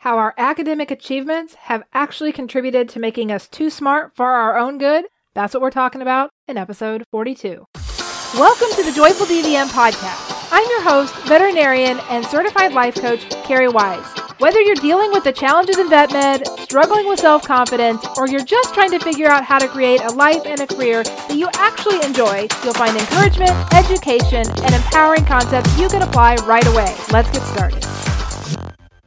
how our academic achievements have actually contributed to making us too smart for our own good? That's what we're talking about in episode 42. Welcome to the Joyful DVM podcast. I'm your host, veterinarian and certified life coach, Carrie Wise. Whether you're dealing with the challenges in vet med, struggling with self confidence, or you're just trying to figure out how to create a life and a career that you actually enjoy, you'll find encouragement, education, and empowering concepts you can apply right away. Let's get started.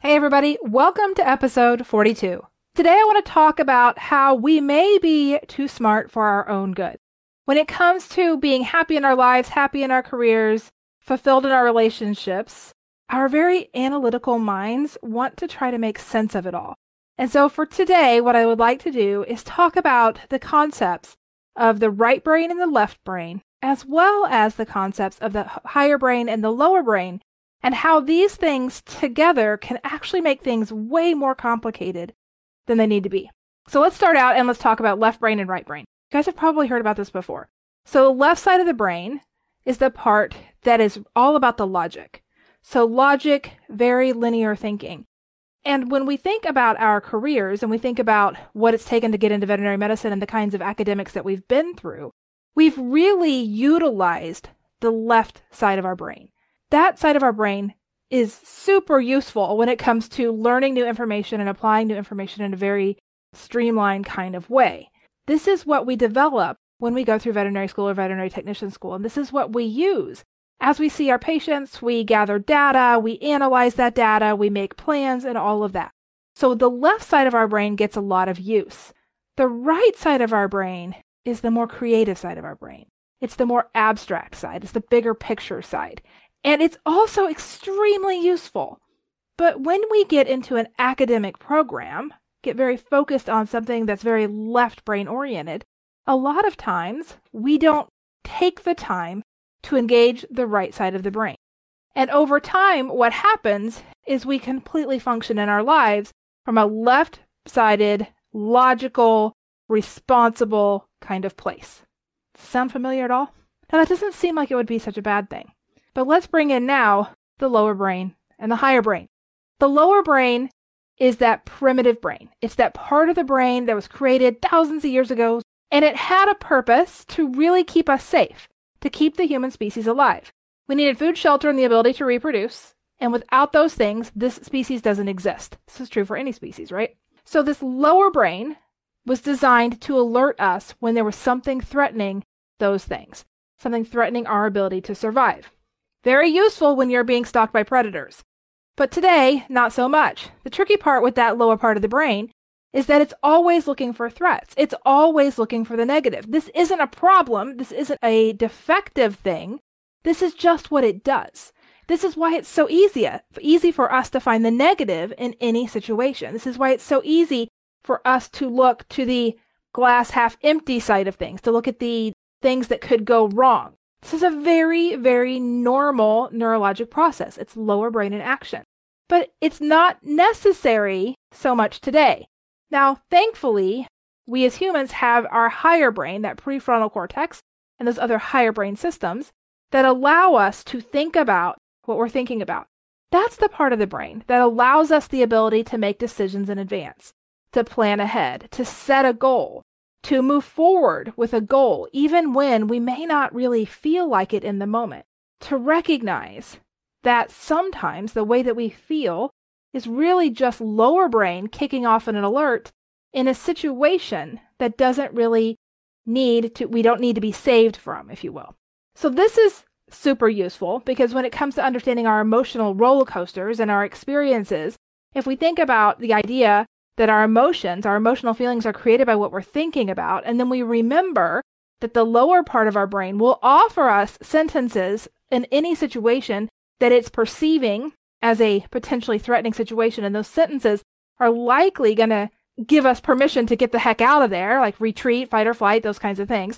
Hey, everybody, welcome to episode 42. Today, I want to talk about how we may be too smart for our own good. When it comes to being happy in our lives, happy in our careers, fulfilled in our relationships, our very analytical minds want to try to make sense of it all. And so for today, what I would like to do is talk about the concepts of the right brain and the left brain, as well as the concepts of the higher brain and the lower brain, and how these things together can actually make things way more complicated than they need to be. So let's start out and let's talk about left brain and right brain. You guys have probably heard about this before. So the left side of the brain is the part that is all about the logic. So logic, very linear thinking. And when we think about our careers and we think about what it's taken to get into veterinary medicine and the kinds of academics that we've been through, we've really utilized the left side of our brain. That side of our brain is super useful when it comes to learning new information and applying new information in a very streamlined kind of way. This is what we develop when we go through veterinary school or veterinary technician school, and this is what we use. As we see our patients, we gather data, we analyze that data, we make plans, and all of that. So the left side of our brain gets a lot of use. The right side of our brain is the more creative side of our brain. It's the more abstract side, it's the bigger picture side. And it's also extremely useful. But when we get into an academic program, get very focused on something that's very left brain oriented, a lot of times we don't take the time to engage the right side of the brain. And over time, what happens is we completely function in our lives from a left sided, logical, responsible kind of place. Sound familiar at all? Now, that doesn't seem like it would be such a bad thing. But let's bring in now the lower brain and the higher brain. The lower brain is that primitive brain. It's that part of the brain that was created thousands of years ago, and it had a purpose to really keep us safe, to keep the human species alive. We needed food, shelter, and the ability to reproduce. And without those things, this species doesn't exist. This is true for any species, right? So, this lower brain was designed to alert us when there was something threatening those things, something threatening our ability to survive. Very useful when you're being stalked by predators. But today, not so much. The tricky part with that lower part of the brain is that it's always looking for threats. It's always looking for the negative. This isn't a problem. This isn't a defective thing. This is just what it does. This is why it's so easy, easy for us to find the negative in any situation. This is why it's so easy for us to look to the glass half empty side of things, to look at the things that could go wrong. This is a very, very normal neurologic process. It's lower brain in action. But it's not necessary so much today. Now, thankfully, we as humans have our higher brain, that prefrontal cortex, and those other higher brain systems that allow us to think about what we're thinking about. That's the part of the brain that allows us the ability to make decisions in advance, to plan ahead, to set a goal, to move forward with a goal, even when we may not really feel like it in the moment, to recognize that sometimes the way that we feel is really just lower brain kicking off an alert in a situation that doesn't really need to, we don't need to be saved from, if you will. So this is super useful because when it comes to understanding our emotional roller coasters and our experiences, if we think about the idea that our emotions, our emotional feelings are created by what we're thinking about, and then we remember that the lower part of our brain will offer us sentences in any situation that it's perceiving as a potentially threatening situation. And those sentences are likely going to give us permission to get the heck out of there, like retreat, fight or flight, those kinds of things.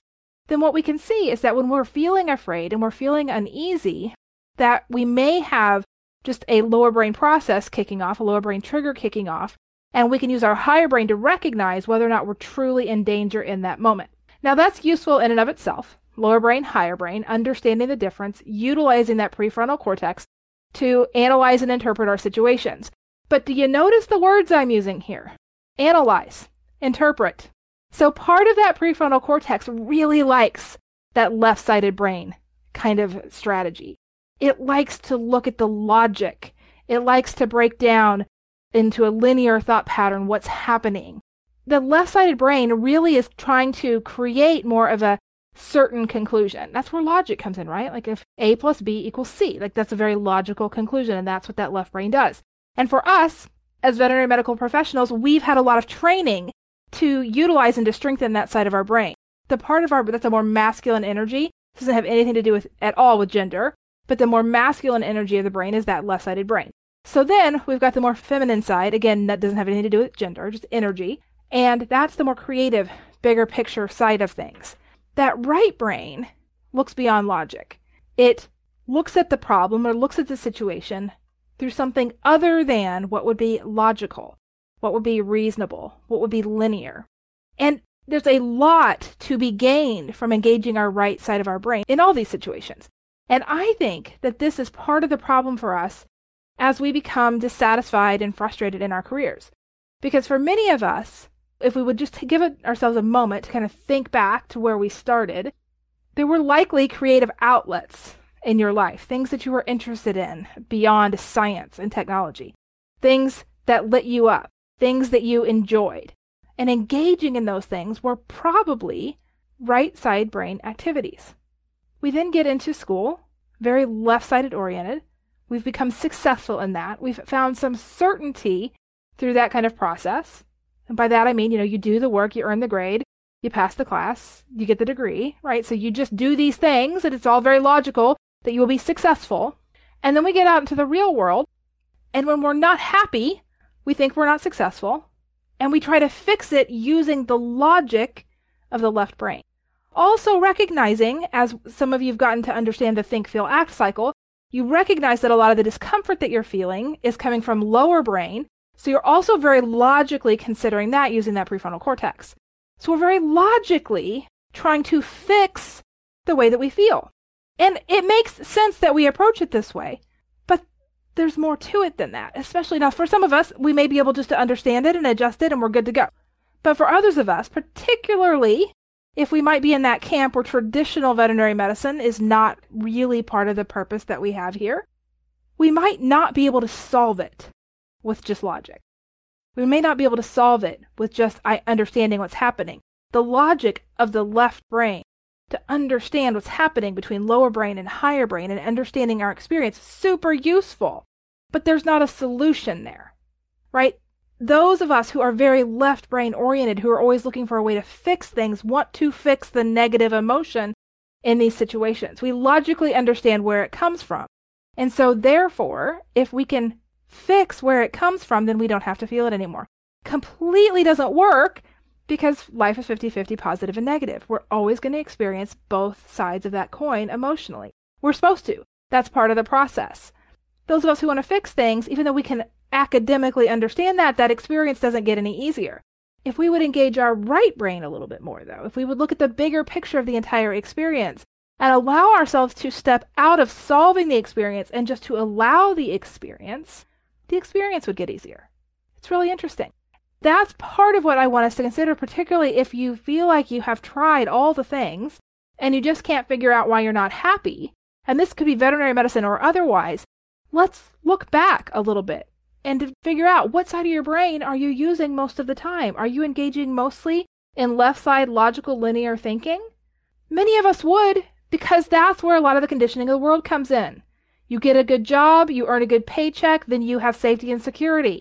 Then what we can see is that when we're feeling afraid and we're feeling uneasy, that we may have just a lower brain process kicking off, a lower brain trigger kicking off, and we can use our higher brain to recognize whether or not we're truly in danger in that moment. Now, that's useful in and of itself. Lower brain, higher brain, understanding the difference, utilizing that prefrontal cortex to analyze and interpret our situations. But do you notice the words I'm using here? Analyze, interpret. So part of that prefrontal cortex really likes that left sided brain kind of strategy. It likes to look at the logic. It likes to break down into a linear thought pattern what's happening. The left sided brain really is trying to create more of a certain conclusion. That's where logic comes in, right? Like if A plus B equals C, like that's a very logical conclusion, and that's what that left brain does. And for us, as veterinary medical professionals, we've had a lot of training to utilize and to strengthen that side of our brain. The part of our that's a more masculine energy doesn't have anything to do with at all with gender, but the more masculine energy of the brain is that left-sided brain. So then we've got the more feminine side. Again, that doesn't have anything to do with gender, just energy. And that's the more creative, bigger picture side of things. That right brain looks beyond logic. It looks at the problem or looks at the situation through something other than what would be logical, what would be reasonable, what would be linear. And there's a lot to be gained from engaging our right side of our brain in all these situations. And I think that this is part of the problem for us as we become dissatisfied and frustrated in our careers. Because for many of us, if we would just give ourselves a moment to kind of think back to where we started, there were likely creative outlets in your life, things that you were interested in beyond science and technology, things that lit you up, things that you enjoyed. And engaging in those things were probably right side brain activities. We then get into school, very left sided oriented. We've become successful in that. We've found some certainty through that kind of process. And by that I mean, you know, you do the work, you earn the grade, you pass the class, you get the degree, right? So you just do these things and it's all very logical that you will be successful. And then we get out into the real world. And when we're not happy, we think we're not successful. And we try to fix it using the logic of the left brain. Also recognizing, as some of you have gotten to understand the think, feel, act cycle, you recognize that a lot of the discomfort that you're feeling is coming from lower brain. So you're also very logically considering that using that prefrontal cortex. So we're very logically trying to fix the way that we feel. And it makes sense that we approach it this way, but there's more to it than that. Especially now, for some of us, we may be able just to understand it and adjust it and we're good to go. But for others of us, particularly if we might be in that camp where traditional veterinary medicine is not really part of the purpose that we have here, we might not be able to solve it with just logic. We may not be able to solve it with just understanding what's happening. The logic of the left brain to understand what's happening between lower brain and higher brain and understanding our experience super useful. But there's not a solution there, right? Those of us who are very left brain oriented, who are always looking for a way to fix things, want to fix the negative emotion in these situations. We logically understand where it comes from. And so, therefore, if we can fix where it comes from, then we don't have to feel it anymore. Completely doesn't work because life is 50 50 positive and negative. We're always going to experience both sides of that coin emotionally. We're supposed to. That's part of the process. Those of us who want to fix things, even though we can academically understand that, that experience doesn't get any easier. If we would engage our right brain a little bit more, though, if we would look at the bigger picture of the entire experience and allow ourselves to step out of solving the experience and just to allow the experience, the experience would get easier. It's really interesting that's part of what I want us to consider, particularly if you feel like you have tried all the things and you just can't figure out why you're not happy. And this could be veterinary medicine or otherwise. Let's look back a little bit and to figure out what side of your brain are you using most of the time? Are you engaging mostly in left side logical linear thinking? Many of us would because that's where a lot of the conditioning of the world comes in. You get a good job, you earn a good paycheck, then you have safety and security.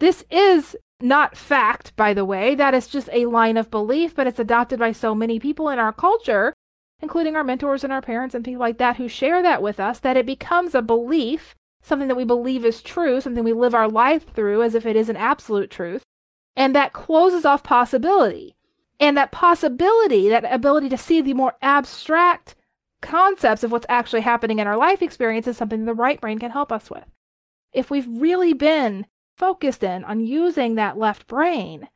This is not fact, by the way. That is just a line of belief, but it's adopted by so many people in our culture, including our mentors and our parents and people like that who share that with us, that it becomes a belief, something that we believe is true, something we live our life through as if it is an absolute truth. And that closes off possibility. And that possibility, that ability to see the more abstract concepts of what's actually happening in our life experience is something the right brain can help us with. If we've really been focused in on using that left brain,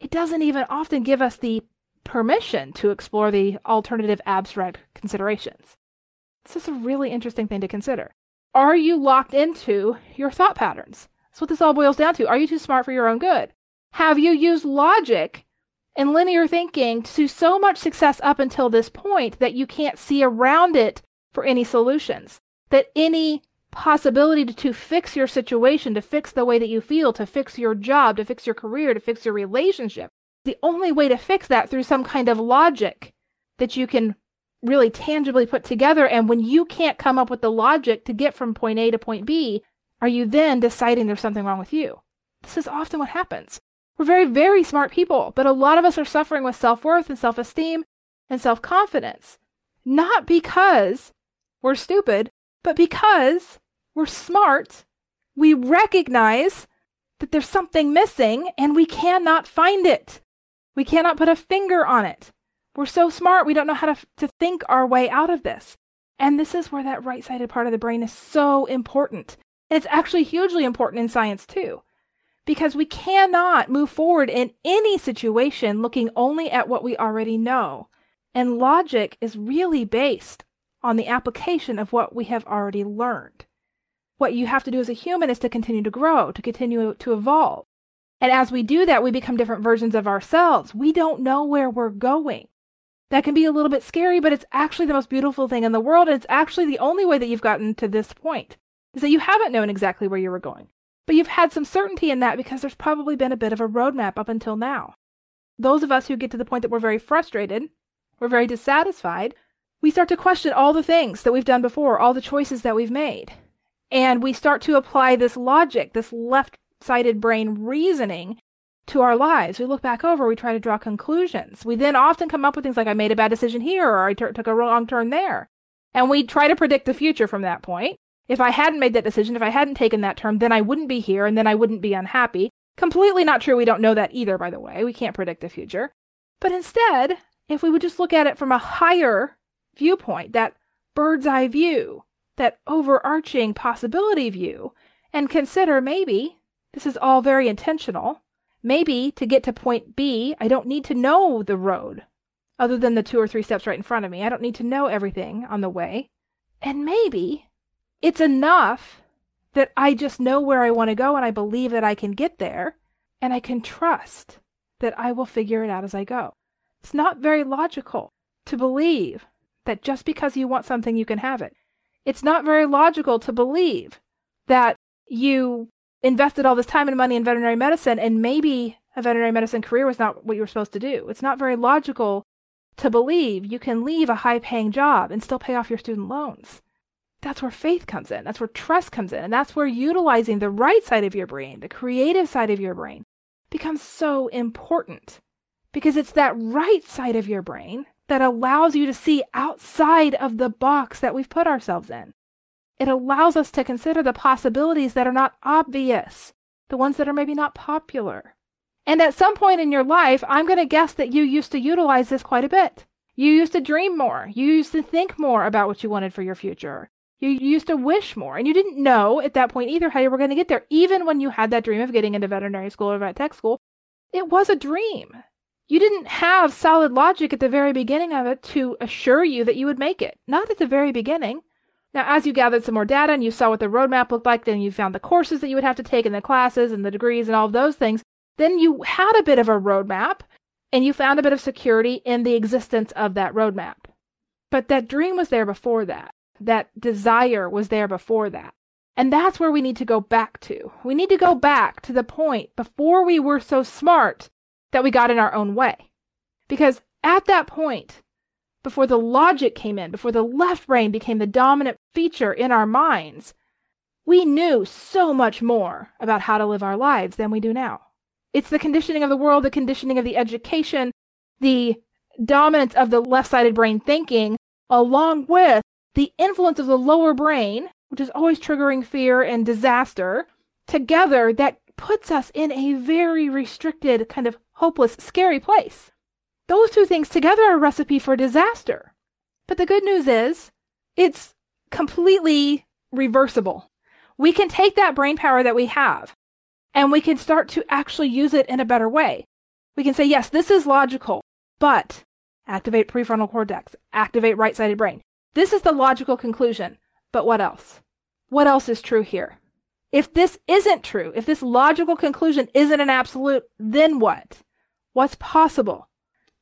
it doesn't even often give us the permission to explore the alternative abstract considerations. This is a really interesting thing to consider. Are you locked into your thought patterns? That's what this all boils down to. Are you too smart for your own good? Have you used logic and linear thinking to so much success up until this point that you can't see around it for any solutions? That any possibility to, to fix your situation, to fix the way that you feel, to fix your job, to fix your career, to fix your relationship, the only way to fix that through some kind of logic that you can really tangibly put together. And when you can't come up with the logic to get from point A to point B, are you then deciding there's something wrong with you? This is often what happens. We're very, very smart people, but a lot of us are suffering with self worth and self esteem and self confidence. Not because we're stupid, but because we're smart. We recognize that there's something missing and we cannot find it. We cannot put a finger on it. We're so smart, we don't know how to, to think our way out of this. And this is where that right sided part of the brain is so important. And it's actually hugely important in science too because we cannot move forward in any situation looking only at what we already know. And logic is really based on the application of what we have already learned. What you have to do as a human is to continue to grow, to continue to evolve. And as we do that, we become different versions of ourselves. We don't know where we're going. That can be a little bit scary, but it's actually the most beautiful thing in the world. And it's actually the only way that you've gotten to this point is that you haven't known exactly where you were going. But you've had some certainty in that because there's probably been a bit of a roadmap up until now. Those of us who get to the point that we're very frustrated, we're very dissatisfied, we start to question all the things that we've done before, all the choices that we've made. And we start to apply this logic, this left sided brain reasoning to our lives. We look back over, we try to draw conclusions. We then often come up with things like, I made a bad decision here, or I t- took a wrong turn there. And we try to predict the future from that point. If I hadn't made that decision, if I hadn't taken that term, then I wouldn't be here and then I wouldn't be unhappy. Completely not true. We don't know that either, by the way. We can't predict the future. But instead, if we would just look at it from a higher viewpoint, that bird's eye view, that overarching possibility view, and consider maybe this is all very intentional. Maybe to get to point B, I don't need to know the road other than the two or three steps right in front of me. I don't need to know everything on the way. And maybe it's enough that I just know where I want to go and I believe that I can get there and I can trust that I will figure it out as I go. It's not very logical to believe that just because you want something, you can have it. It's not very logical to believe that you invested all this time and money in veterinary medicine and maybe a veterinary medicine career was not what you were supposed to do. It's not very logical to believe you can leave a high paying job and still pay off your student loans that's where faith comes in. That's where trust comes in. And that's where utilizing the right side of your brain, the creative side of your brain, becomes so important because it's that right side of your brain that allows you to see outside of the box that we've put ourselves in. It allows us to consider the possibilities that are not obvious, the ones that are maybe not popular. And at some point in your life, I'm going to guess that you used to utilize this quite a bit. You used to dream more. You used to think more about what you wanted for your future. You used to wish more, and you didn't know at that point either how you were going to get there. Even when you had that dream of getting into veterinary school or vet tech school, it was a dream. You didn't have solid logic at the very beginning of it to assure you that you would make it. Not at the very beginning. Now, as you gathered some more data and you saw what the roadmap looked like, then you found the courses that you would have to take and the classes and the degrees and all of those things. Then you had a bit of a roadmap and you found a bit of security in the existence of that roadmap. But that dream was there before that that desire was there before that. And that's where we need to go back to. We need to go back to the point before we were so smart that we got in our own way. Because at that point, before the logic came in, before the left brain became the dominant feature in our minds, we knew so much more about how to live our lives than we do now. It's the conditioning of the world, the conditioning of the education, the dominance of the left sided brain thinking, along with the influence of the lower brain, which is always triggering fear and disaster, together that puts us in a very restricted, kind of hopeless, scary place. Those two things together are a recipe for disaster. But the good news is it's completely reversible. We can take that brain power that we have and we can start to actually use it in a better way. We can say, yes, this is logical, but activate prefrontal cortex, activate right sided brain. This is the logical conclusion. But what else? What else is true here? If this isn't true, if this logical conclusion isn't an absolute, then what? What's possible?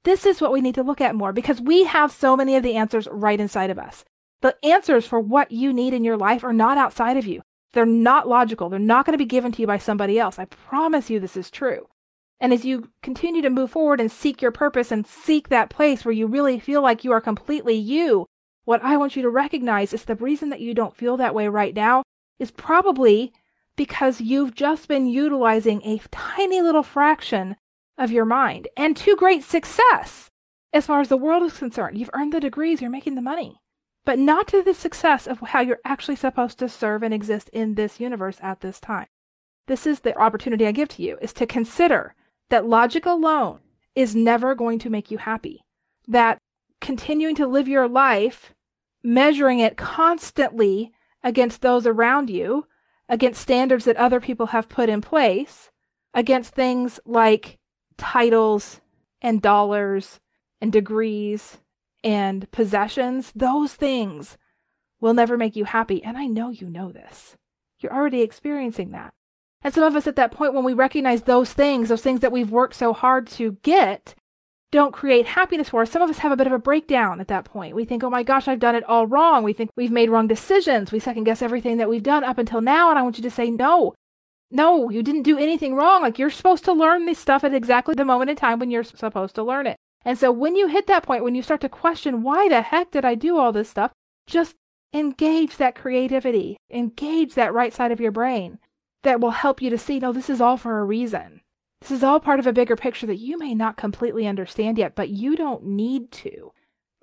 This is what we need to look at more because we have so many of the answers right inside of us. The answers for what you need in your life are not outside of you. They're not logical. They're not going to be given to you by somebody else. I promise you this is true. And as you continue to move forward and seek your purpose and seek that place where you really feel like you are completely you, what I want you to recognize is the reason that you don't feel that way right now is probably because you've just been utilizing a tiny little fraction of your mind and to great success as far as the world is concerned. You've earned the degrees, you're making the money, but not to the success of how you're actually supposed to serve and exist in this universe at this time. This is the opportunity I give to you is to consider that logic alone is never going to make you happy. That continuing to live your life, measuring it constantly against those around you, against standards that other people have put in place, against things like titles and dollars and degrees and possessions, those things will never make you happy. And I know you know this. You're already experiencing that. And some of us at that point, when we recognize those things, those things that we've worked so hard to get, don't create happiness for us. Some of us have a bit of a breakdown at that point. We think, oh my gosh, I've done it all wrong. We think we've made wrong decisions. We second guess everything that we've done up until now. And I want you to say, no, no, you didn't do anything wrong. Like you're supposed to learn this stuff at exactly the moment in time when you're supposed to learn it. And so when you hit that point, when you start to question, why the heck did I do all this stuff? Just engage that creativity, engage that right side of your brain that will help you to see, no, this is all for a reason. This is all part of a bigger picture that you may not completely understand yet, but you don't need to.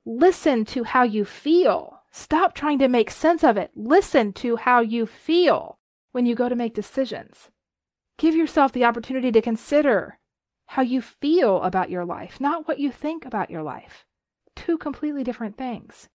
Listen to how you feel. Stop trying to make sense of it. Listen to how you feel when you go to make decisions. Give yourself the opportunity to consider how you feel about your life, not what you think about your life. Two completely different things.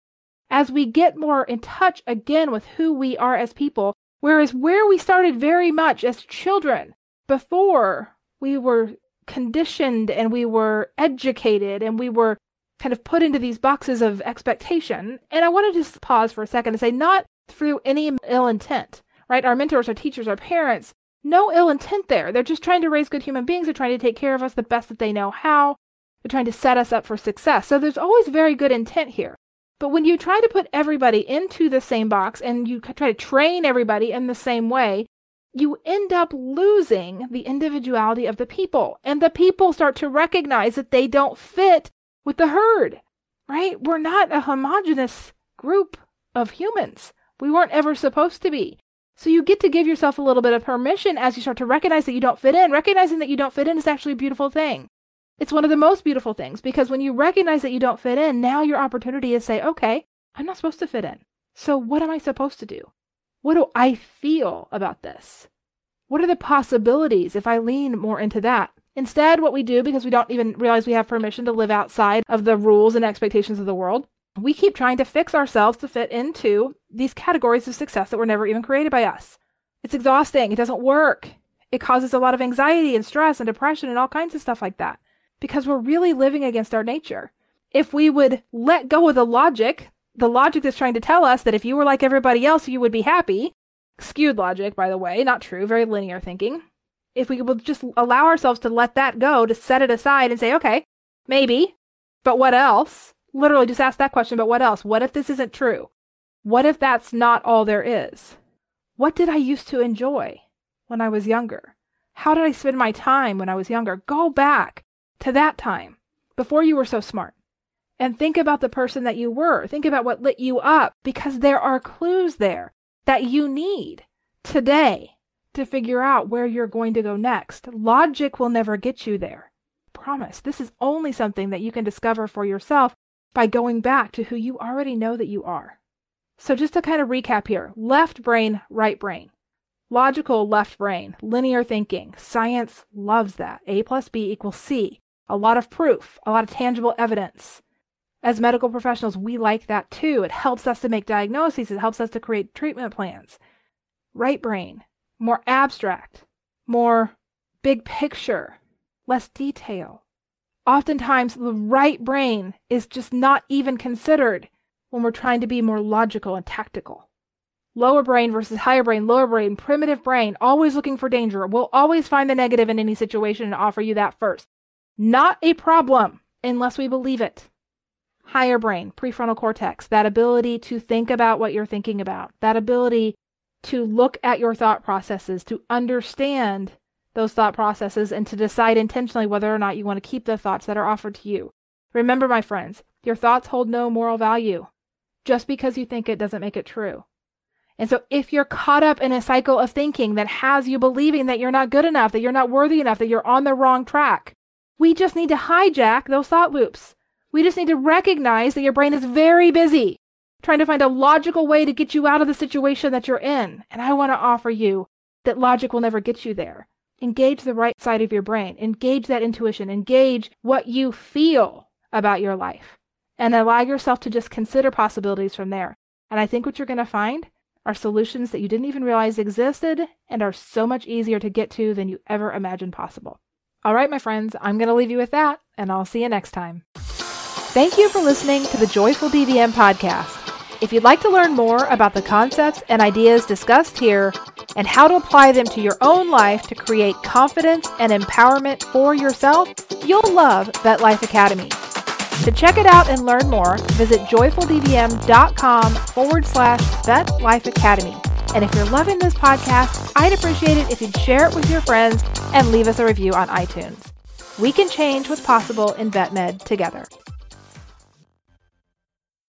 As we get more in touch again with who we are as people, whereas where we started very much as children before we were conditioned and we were educated and we were kind of put into these boxes of expectation. And I want to just pause for a second and say, not through any ill intent, right? Our mentors, our teachers, our parents, no ill intent there. They're just trying to raise good human beings. They're trying to take care of us the best that they know how. They're trying to set us up for success. So there's always very good intent here. But when you try to put everybody into the same box and you try to train everybody in the same way, you end up losing the individuality of the people. And the people start to recognize that they don't fit with the herd, right? We're not a homogenous group of humans. We weren't ever supposed to be. So you get to give yourself a little bit of permission as you start to recognize that you don't fit in. Recognizing that you don't fit in is actually a beautiful thing. It's one of the most beautiful things because when you recognize that you don't fit in, now your opportunity is say, okay, I'm not supposed to fit in. So what am I supposed to do? What do I feel about this? What are the possibilities if I lean more into that? Instead, what we do, because we don't even realize we have permission to live outside of the rules and expectations of the world, we keep trying to fix ourselves to fit into these categories of success that were never even created by us. It's exhausting. It doesn't work. It causes a lot of anxiety and stress and depression and all kinds of stuff like that because we're really living against our nature. If we would let go of the logic the logic that's trying to tell us that if you were like everybody else, you would be happy. Skewed logic, by the way, not true, very linear thinking. If we would just allow ourselves to let that go, to set it aside and say, okay, maybe, but what else? Literally just ask that question, but what else? What if this isn't true? What if that's not all there is? What did I used to enjoy when I was younger? How did I spend my time when I was younger? Go back to that time before you were so smart and think about the person that you were. Think about what lit you up because there are clues there that you need today to figure out where you're going to go next. Logic will never get you there. Promise. This is only something that you can discover for yourself by going back to who you already know that you are. So, just to kind of recap here left brain, right brain. Logical left brain, linear thinking. Science loves that. A plus B equals C. A lot of proof, a lot of tangible evidence. As medical professionals, we like that too. It helps us to make diagnoses, it helps us to create treatment plans. Right brain, more abstract, more big picture, less detail. Oftentimes, the right brain is just not even considered when we're trying to be more logical and tactical. lower brain versus higher brain, lower brain, primitive brain, always looking for danger, will always find the negative in any situation and offer you that first. Not a problem unless we believe it. Higher brain, prefrontal cortex, that ability to think about what you're thinking about, that ability to look at your thought processes, to understand those thought processes, and to decide intentionally whether or not you want to keep the thoughts that are offered to you. Remember, my friends, your thoughts hold no moral value. Just because you think it doesn't make it true. And so if you're caught up in a cycle of thinking that has you believing that you're not good enough, that you're not worthy enough, that you're on the wrong track, we just need to hijack those thought loops. We just need to recognize that your brain is very busy trying to find a logical way to get you out of the situation that you're in. And I want to offer you that logic will never get you there. Engage the right side of your brain, engage that intuition, engage what you feel about your life, and allow yourself to just consider possibilities from there. And I think what you're going to find are solutions that you didn't even realize existed and are so much easier to get to than you ever imagined possible. All right, my friends, I'm going to leave you with that, and I'll see you next time. Thank you for listening to the Joyful DVM podcast. If you'd like to learn more about the concepts and ideas discussed here and how to apply them to your own life to create confidence and empowerment for yourself, you'll love Vet Life Academy. To check it out and learn more, visit joyfuldvm.com forward slash Vet Life Academy. And if you're loving this podcast, I'd appreciate it if you'd share it with your friends and leave us a review on iTunes. We can change what's possible in VetMed together.